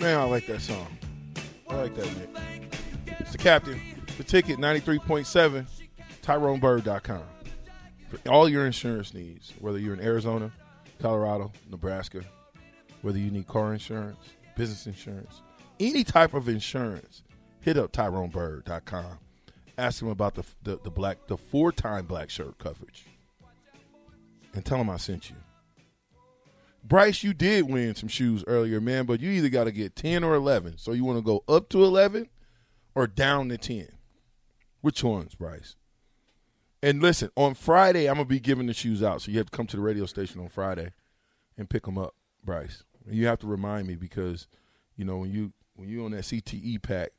Man, I like that song. I like that, Nick. It's the captain. The ticket, 93.7, TyroneBird.com. For all your insurance needs, whether you're in Arizona, Colorado, Nebraska, whether you need car insurance, business insurance, any type of insurance, hit up TyroneBird.com. Ask him about the, the, the black the four time black shirt coverage. And tell him I sent you. Bryce, you did win some shoes earlier, man, but you either got to get 10 or 11. So you want to go up to 11 or down to 10? Which ones, Bryce? And listen, on Friday, I'm going to be giving the shoes out. So you have to come to the radio station on Friday and pick them up, Bryce. You have to remind me because, you know, when you when you on that CTE pack,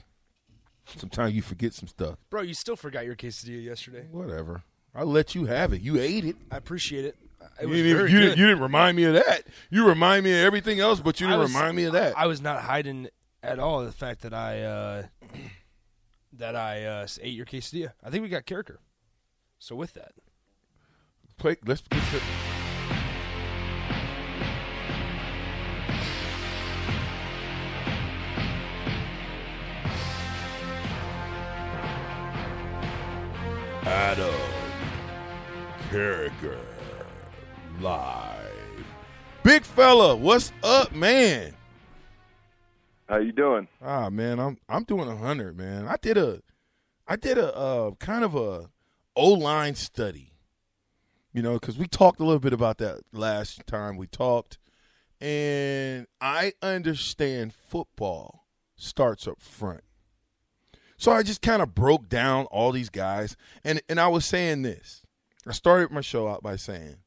sometimes you forget some stuff. Bro, you still forgot your quesadilla yesterday. Whatever. I'll let you have it. You ate it. I appreciate it. You didn't, you, didn't, you didn't remind me of that. You remind me of everything else, but you didn't was- remind me of that. I was not hiding at all the fact that I uh, that I uh, ate your quesadilla. I think we got character. So with that, Play, let's get to, Adam Carriker live. Big fella, what's up, man? How you doing? Ah, man, I'm I'm doing a hundred, man. I did a, I did a uh, kind of a O line study, you know, because we talked a little bit about that last time we talked, and I understand football starts up front. So I just kind of broke down all these guys, and and I was saying this. I started my show out by saying,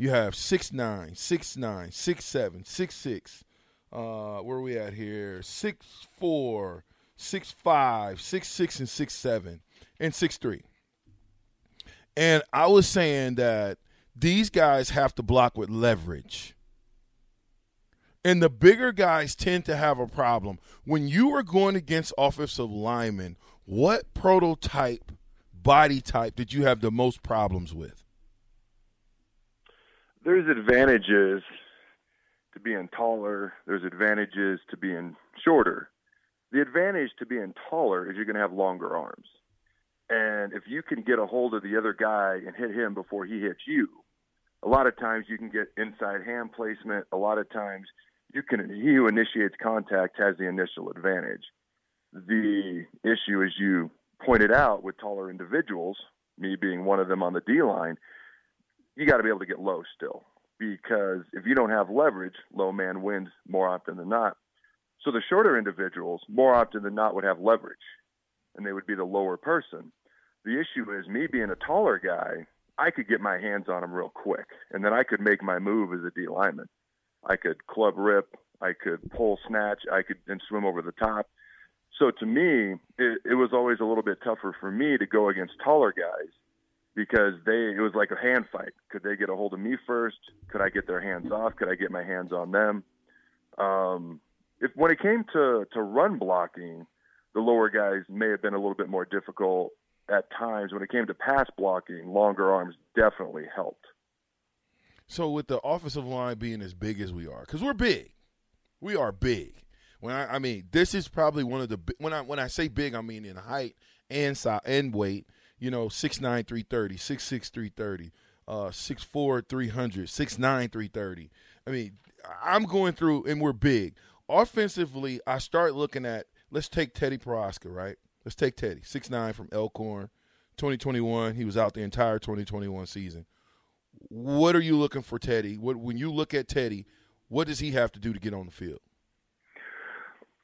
you have six nine, six nine, six seven, six six. Uh, where are we at here? Six four, six five, six six, and six seven, and six three. And I was saying that these guys have to block with leverage. And the bigger guys tend to have a problem. When you are going against offensive linemen, what prototype body type did you have the most problems with? There's advantages to being taller. There's advantages to being shorter. The advantage to being taller is you're going to have longer arms. And if you can get a hold of the other guy and hit him before he hits you, a lot of times you can get inside hand placement. A lot of times you can he who initiates contact has the initial advantage. The issue, as you pointed out, with taller individuals, me being one of them on the D line, you got to be able to get low still because if you don't have leverage, low man wins more often than not. So the shorter individuals, more often than not, would have leverage, and they would be the lower person. The issue is me being a taller guy, I could get my hands on them real quick, and then I could make my move as a D lineman. I could club rip, I could pull snatch, I could then swim over the top. So to me, it, it was always a little bit tougher for me to go against taller guys because they it was like a hand fight. Could they get a hold of me first? Could I get their hands off? Could I get my hands on them? Um, if when it came to to run blocking, the lower guys may have been a little bit more difficult at times. When it came to pass blocking, longer arms definitely helped. So with the offensive line being as big as we are, because we're big, we are big. When I, I mean, this is probably one of the when I when I say big, I mean in height and size and weight. You know, 6'9", 330, 6'6", 330, uh, 6'4", 300, 6'9", 330. I mean, I'm going through, and we're big. Offensively, I start looking at, let's take Teddy Prochazka, right? Let's take Teddy, 6'9", from Elkhorn, 2021. He was out the entire 2021 season. What are you looking for Teddy? What When you look at Teddy, what does he have to do to get on the field?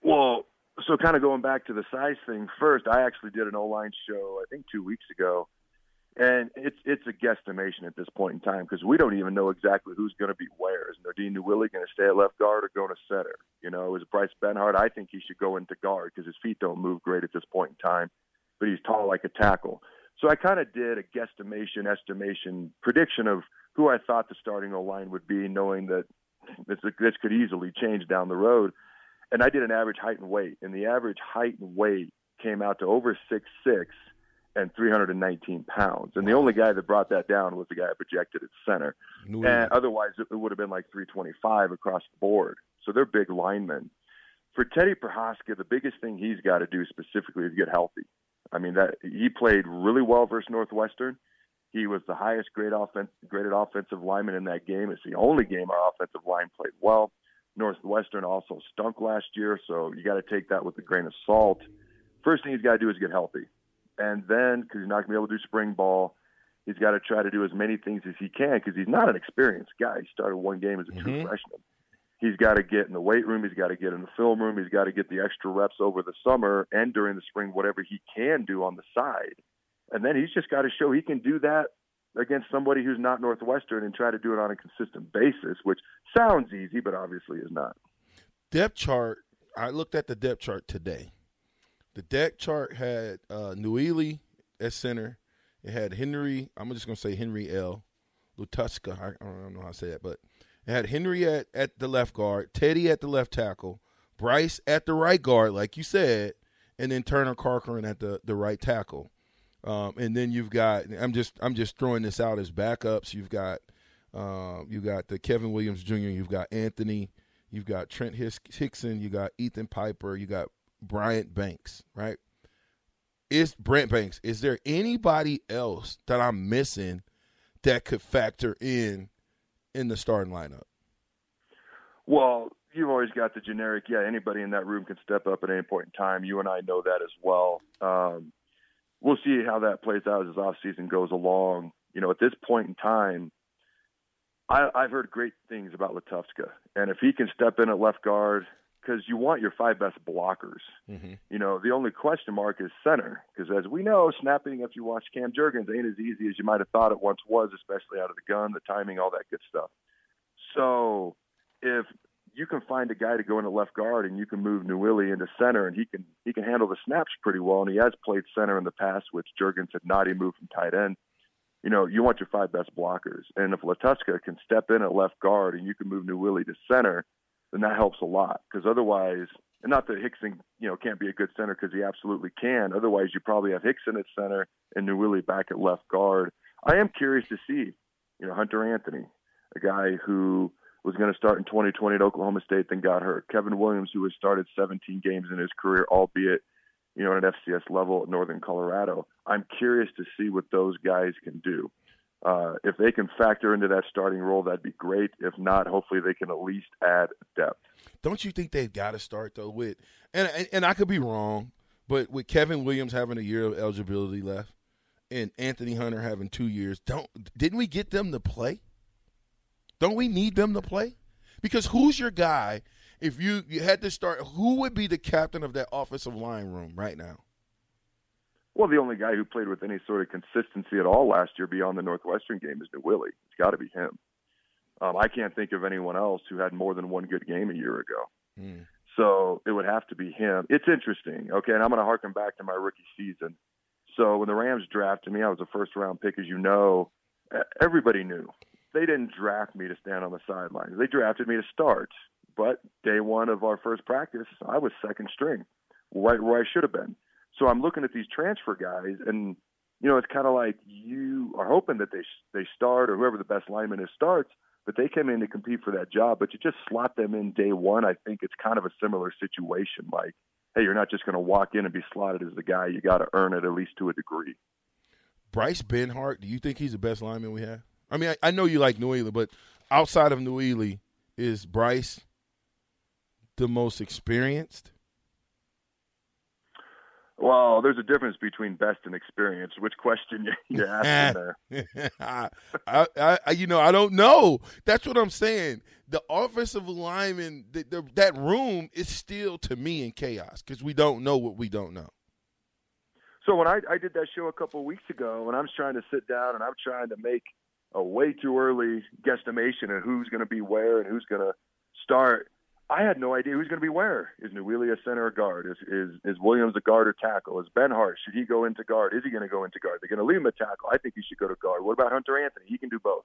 Well, so kind of going back to the size thing first, I actually did an O line show I think two weeks ago, and it's it's a guesstimation at this point in time because we don't even know exactly who's going to be where. Is Nardine Nouili going to stay at left guard or go to center? You know, is Bryce Benhart? I think he should go into guard because his feet don't move great at this point in time, but he's tall like a tackle. So I kind of did a guesstimation, estimation, prediction of who I thought the starting O line would be, knowing that this this could easily change down the road. And I did an average height and weight, and the average height and weight came out to over six six and 319 pounds. And the only guy that brought that down was the guy I projected at center. And otherwise, it would have been like 325 across the board. So they're big linemen. For Teddy Prochazka, the biggest thing he's got to do specifically is get healthy. I mean that he played really well versus Northwestern. He was the highest grade offense, graded offensive lineman in that game. It's the only game our offensive line played well. Northwestern also stunk last year, so you got to take that with a grain of salt. First thing he's got to do is get healthy and then because he's not going to be able to do spring ball, he's got to try to do as many things as he can because he's not an experienced guy. He started one game as a true mm-hmm. freshman. He's got to get in the weight room. He's got to get in the film room. He's got to get the extra reps over the summer and during the spring, whatever he can do on the side. And then he's just got to show he can do that against somebody who's not Northwestern and try to do it on a consistent basis, which sounds easy, but obviously is not. Depth chart. I looked at the depth chart today. The deck chart had uh, Nouili at center. It had Henry. I'm just gonna say Henry L. Lutuska. I, I don't know how to say that, but it had Henry at, at the left guard, Teddy at the left tackle, Bryce at the right guard, like you said, and then Turner Corcoran at the, the right tackle. Um, and then you've got I'm just I'm just throwing this out as backups. You've got uh, you got the Kevin Williams Jr. You've got Anthony. You've got Trent Hixson. You got Ethan Piper. You got Bryant Banks, right? Is Brent Banks? Is there anybody else that I'm missing that could factor in in the starting lineup? Well, you've always got the generic. Yeah, anybody in that room can step up at any point in time. You and I know that as well. Um, we'll see how that plays out as off season goes along. You know, at this point in time, I, I've heard great things about Lutovsky, and if he can step in at left guard, because you want your five best blockers. Mm-hmm. You know, the only question mark is center, because as we know, snapping, if you watch Cam Jurgens, ain't as easy as you might have thought it once was, especially out of the gun, the timing, all that good stuff. So if you can find a guy to go into left guard and you can move Nouili into center and he can he can handle the snaps pretty well and he has played center in the past, which Jurgens had not. He moved from tight end. You know, you want your five best blockers. And if Lutovsky can step in at left guard and you can move Nouili to center – then that helps a lot because otherwise, and not that Hixson, you know, can't be a good center because he absolutely can. Otherwise, you probably have Hixson at center and Nouili back at left guard. I am curious to see, you know, Hunter Anthony, a guy who was going to start in 2020 at Oklahoma State, then got hurt. Kevin Williams, who has started 17 games in his career, albeit, you know, at an FCS level at Northern Colorado. I'm curious to see what those guys can do. Uh, if they can factor into that starting role, that'd be great. If not, hopefully they can at least add depth. Don't you think they've got to start though with and and I could be wrong, but with Kevin Williams having a year of eligibility left and Anthony Hunter having two years, don't didn't we get them to play? Don't we need them to play? Because who's your guy if you, you had to start? Who would be the captain of that offensive line room right now? Well, the only guy who played with any sort of consistency at all last year beyond the Northwestern game is Nouili. It's got to be him. Um, I can't think of anyone else who had more than one good game a year ago. Mm. So it would have to be him. It's interesting. Okay, and I'm going to harken back to my rookie season. So when the Rams drafted me, I was a first round pick, as you know. Everybody knew they didn't draft me to stand on the sidelines. They drafted me to start. But day one of our first practice, I was second string, right where I should have been. So I'm looking at these transfer guys, and you know, it's kind of like you are hoping that they they start or whoever the best lineman is starts, but they came in to compete for that job. But you just slot them in day one. I think it's kind of a similar situation. Like, hey, you're not just going to walk in and be slotted as the guy. You got to earn it at least to a degree. Bryce Benhart, do you think he's the best lineman we have? I mean, I, I know you like Nouili, but outside of Nouili, is Bryce the most experienced? Well, there's a difference between best and experience. Which question you, you asking there? I, I, I, you know, I don't know. That's what I'm saying. The offensive lineman, the, the, that room is still to me in chaos because we don't know what we don't know. So when I, I did that show a couple of weeks ago, and I'm trying to sit down and I'm trying to make a way too early guesstimation of who's going to be where and who's going to start I had no idea who's going to be where. Is Nouili a center or guard? Is is is Williams a guard or tackle? Is Benhart should he go into guard? Is he going to go into guard? They're going to leave him a tackle. I think he should go to guard. What about Hunter Anthony? He can do both.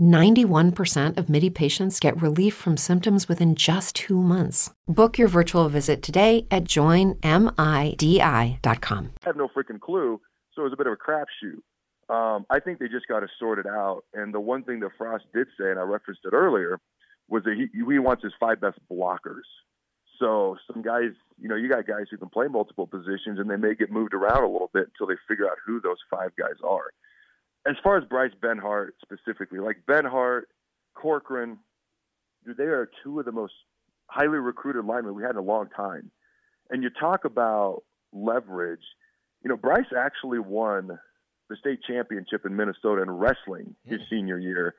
91% of MIDI patients get relief from symptoms within just two months. Book your virtual visit today at joinmidi.com. I have no freaking clue, so it was a bit of a crapshoot. Um, I think they just got to sort it out. And the one thing that Frost did say, and I referenced it earlier, was that he, he wants his five best blockers. So some guys, you know, you got guys who can play multiple positions, and they may get moved around a little bit until they figure out who those five guys are. As far as Bryce Benhart specifically, like Benhart, Corcoran, dude, they are two of the most highly recruited linemen we had in a long time. And you talk about leverage. You know, Bryce actually won the state championship in Minnesota in wrestling his mm. senior year.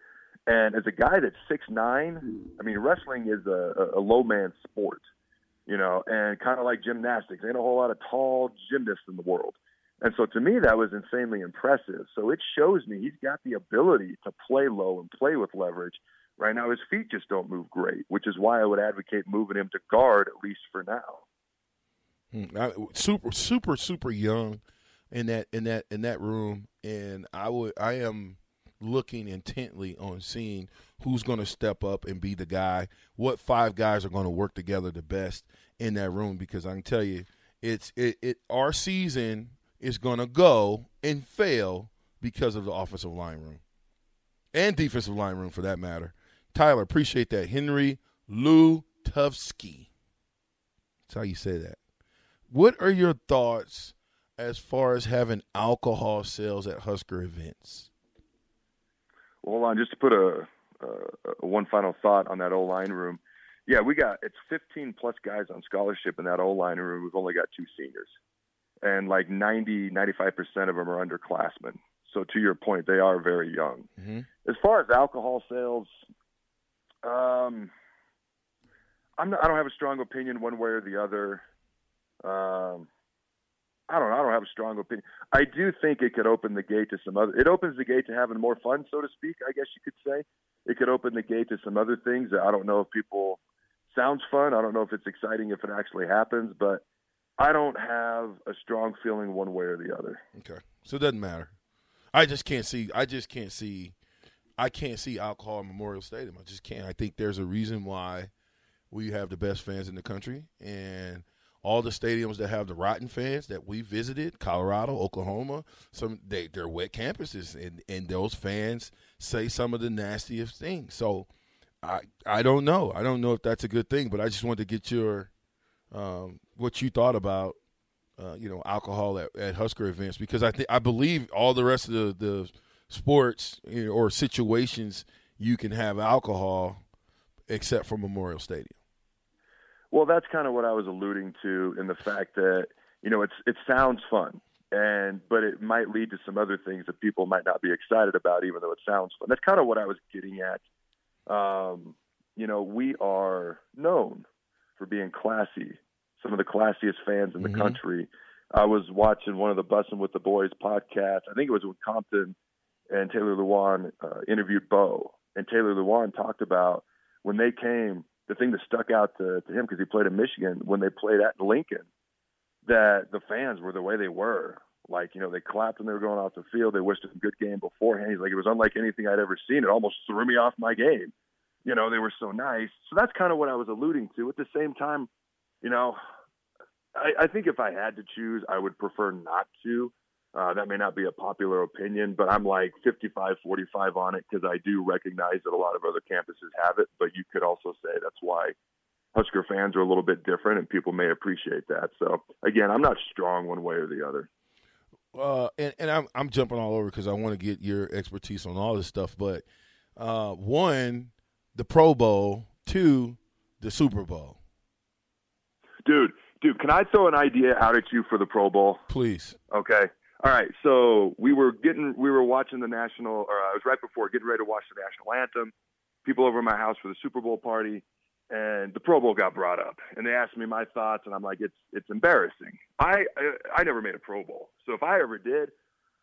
And as a guy that's six nine, I mean, wrestling is a, a low man sport, you know, and kind of like gymnastics. Ain't a whole lot of tall gymnasts in the world. And so to me, that was insanely impressive. So it shows me he's got the ability to play low and play with leverage. Right now, his feet just don't move great, which is why I would advocate moving him to guard at least for now. Hmm, super, super, super young in that in that in that room, and I would I am looking intently on seeing who's going to step up and be the guy. What five guys are going to work together the best in that room? Because I can tell you, it's it, it our season is going to go and fail because of the offensive line room and defensive line room for that matter. Tyler, appreciate that. Henry Lutovsky. That's how you say that. What are your thoughts as far as having alcohol sales at Husker events? Well, on, just to put a, a, a one final thought on that O line room. Yeah, we got it's 15 plus guys on scholarship in that O line room. We've only got two seniors, and like 90, 95 percent of them are underclassmen. So to your point, they are very young. Mm-hmm. As far as alcohol sales, um, I'm not, I don't have a strong opinion one way or the other. Um, I don't know. I don't have a strong opinion. I do think it could open the gate to some other. It opens the gate to having more fun, so to speak. I guess you could say it could open the gate to some other things. I don't know if people sounds fun. I don't know if it's exciting if it actually happens, but I don't have a strong feeling one way or the other. Okay, so it doesn't matter. I just can't see. I just can't see. I can't see alcohol in Memorial Stadium. I just can't. I think there's a reason why we have the best fans in the country, and all the stadiums that have the rotten fans that we visited, Colorado, Oklahoma, some they they're wet campuses, and and those fans say some of the nastiest things. So, I I don't know. I don't know if that's a good thing, but I just wanted to get your um, what you thought about uh, you know alcohol at, at Husker events because I think I believe all the rest of the, the sports you know, or situations you can have alcohol except for Memorial Stadium. Well, that's kind of what I was alluding to in the fact that you know it's it sounds fun, and but it might lead to some other things that people might not be excited about, even though it sounds fun. That's kind of what I was getting at. Um, you know, we are known for being classy, some of the classiest fans in the mm-hmm. country. I was watching one of the Bussing with the Boys podcast. I think it was when Compton and Taylor Lewan uh, interviewed Bo, and Taylor Lewan talked about when they came the thing that stuck out to, to him because he played in Michigan when they played at Lincoln, that the fans were the way they were. Like, you know, they clapped when they were going off the field. They wished him a good game beforehand. He's like, it was unlike anything I'd ever seen. It almost threw me off my game. You know, they were so nice. So that's kind of what I was alluding to. At the same time, you know, I, I think if I had to choose, I would prefer not to. Uh, that may not be a popular opinion, but I'm like 55 45 on it because I do recognize that a lot of other campuses have it. But you could also say that's why Husker fans are a little bit different and people may appreciate that. So, again, I'm not strong one way or the other. Uh, and, and I'm, I'm jumping all over because I want to get your expertise on all this stuff. But uh, one, the Pro Bowl, to the Super Bowl. Dude, dude, can I throw an idea out at you for the Pro Bowl? Please. Okay. All right. So we were getting, we were watching the national, or I was right before getting ready to watch the national anthem. People over at my house for the Super Bowl party, and the Pro Bowl got brought up, and they asked me my thoughts, and I'm like, it's it's embarrassing. I I, I never made a Pro Bowl, so if I ever did,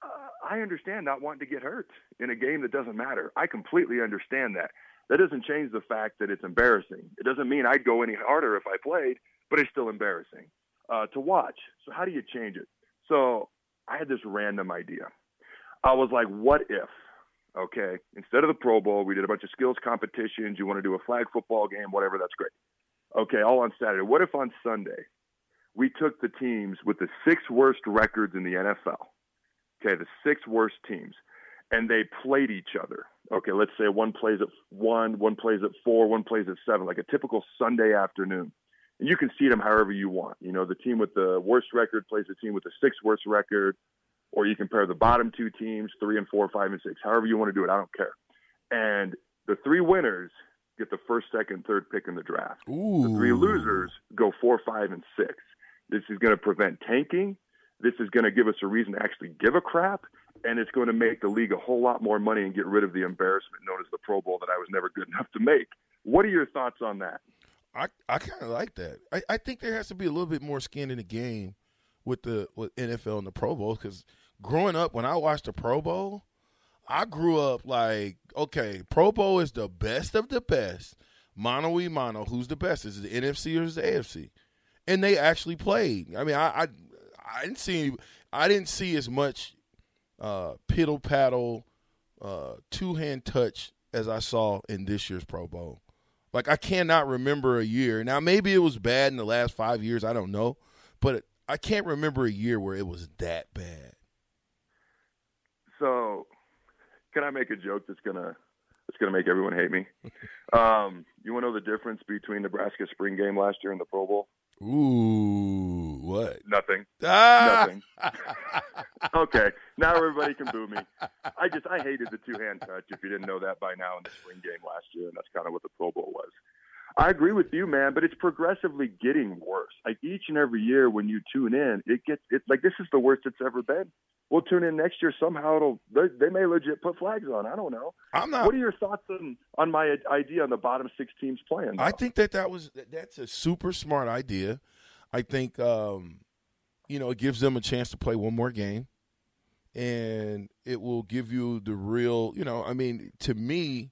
uh, I understand not wanting to get hurt in a game that doesn't matter. I completely understand that. That doesn't change the fact that it's embarrassing. It doesn't mean I'd go any harder if I played, but it's still embarrassing uh, to watch. So how do you change it? So I had this random idea. I was like, what if, okay, instead of the Pro Bowl, we did a bunch of skills competitions. You want to do a flag football game, whatever, that's great. Okay, all on Saturday. What if on Sunday we took the teams with the six worst records in the NFL? Okay, the six worst teams, and they played each other. Okay, let's say one plays at one, one plays at four, one plays at seven, like a typical Sunday afternoon. And you can seed them however you want. You know, the team with the worst record plays the team with the sixth worst record, or you compare the bottom two teams, three and four, five and six, however you want to do it. I don't care. And the three winners get the first, second, third pick in the draft. Ooh. The three losers go four, five, and six. This is going to prevent tanking. This is going to give us a reason to actually give a crap, and it's going to make the league a whole lot more money and get rid of the embarrassment known as the Pro Bowl that I was never good enough to make. What are your thoughts on that? I, I kind of like that. I, I think there has to be a little bit more skin in the game with the with NFL and the Pro Bowl because growing up when I watched the Pro Bowl, I grew up like okay, Pro Bowl is the best of the best. Mono e mono, who's the best? Is it the NFC or is it the AFC? And they actually played. I mean, I I, I didn't see I didn't see as much uh, piddle paddle, uh, two hand touch as I saw in this year's Pro Bowl. Like I cannot remember a year. Now maybe it was bad in the last five years. I don't know, but I can't remember a year where it was that bad. So, can I make a joke that's gonna that's gonna make everyone hate me? um, you want to know the difference between Nebraska spring game last year and the Pro Bowl? Ooh, what? Nothing. Ah! Nothing. okay, now everybody can boo me. I just I hated the two hand touch. If you didn't know that by now in the spring game last year, and that's kind of what the Pro Bowl was. I agree with you, man, but it's progressively getting worse. Like each and every year when you tune in, it gets it like this is the worst it's ever been. We'll tune in next year. Somehow it'll they, they may legit put flags on. I don't know. I'm not. What are your thoughts on on my idea on the bottom six teams playing? I think that that was that's a super smart idea. I think um, you know it gives them a chance to play one more game, and it will give you the real. You know, I mean, to me,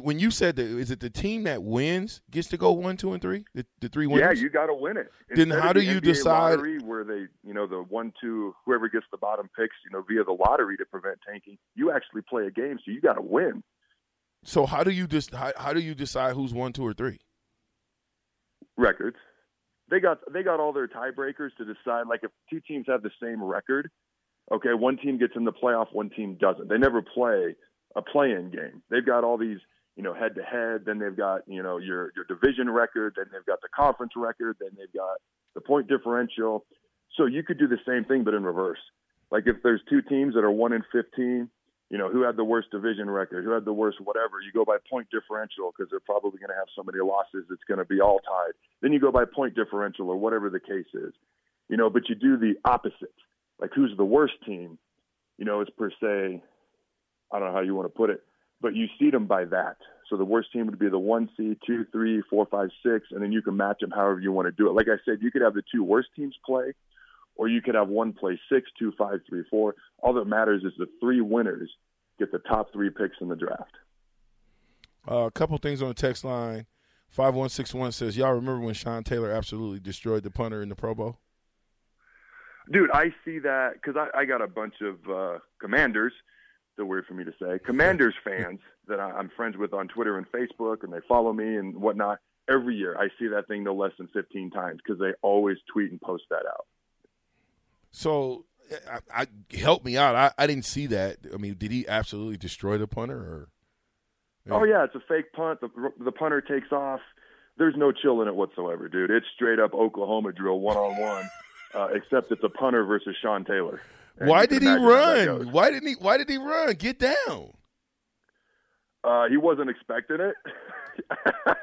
when you said that, is it the team that wins gets to go one, two, and three? The, the three Yeah, you got to win it. Then how do the you NBA decide- where they, you know, the one, two, whoever gets the bottom picks, you know, via the lottery to prevent tanking. You actually play a game, so you got to win. so how do you just how, how do you decide who's one, two, or three? Records. They got they got all their tiebreakers to decide. Like if two teams have the same record, okay, one team gets in the playoff, one team doesn't. They never play a play-in game. They've got all these, you know, head to head. Then they've got you know your your division record. Then they've got the conference record. Then they've got the point differential. So you could do the same thing, but in reverse. Like if there's two teams that are one in fifteen, you know, who had the worst division record, who had the worst whatever, you go by point differential because they're probably going to have so many losses it's going to be all tied. Then you go by point differential or whatever the case is. You know, but you do the opposite. Like who's the worst team? You know, it's per se I don't know how you want to put it, but you seed them by that. So the worst team would be the one seed, two, three, four, five, six, and then you can match them however you want to do it. Like I said, you could have the two worst teams play, or you could have one play six, two, five, three, four. All that matters is the three winners get the top three picks in the draft. Uh, a couple things on the text line. Five one six one says, "Y'all remember when Sean Taylor absolutely destroyed the punter in the Pro Bowl?" Dude, I see that because I, I got a bunch of uh, commanders. Still weird for me to say. Commanders fans that I, I'm friends with on Twitter and Facebook, and they follow me and whatnot. Every year, I see that thing no less than 15 times because they always tweet and post that out. So I, I help me out. I, I didn't see that. I mean, did he absolutely destroy the punter or? Oh yeah, it's a fake punt. The the punter takes off. There's no chill in it whatsoever, dude. It's straight up Oklahoma drill, one on one. Except it's a punter versus Sean Taylor. And Why did he imagine how that run? Why didn't he? Why did he run? Get down. Uh, he wasn't expecting it.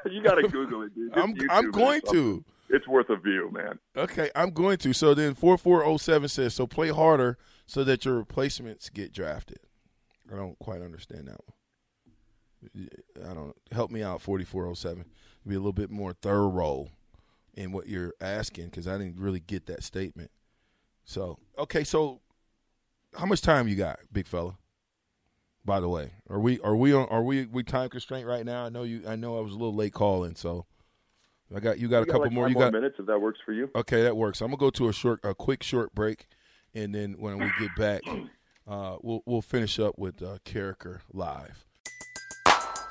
you got to Google it, dude. Just I'm YouTube I'm going to. It's worth a view, man. Okay, I'm going to. So then 4407 says, so play harder so that your replacements get drafted. I don't quite understand that one. I don't help me out 4407. Be a little bit more thorough in what you're asking because I didn't really get that statement. So, okay, so how much time you got, big fella? By the way, are we are we on are we we time constraint right now? I know you I know I was a little late calling, so I got you got a We got couple like more. You more got minutes if that works for you. Okay, that works. I'm gonna go to a short, a quick short break, and then when we get back, uh, we'll we'll finish up with uh, Carriker live.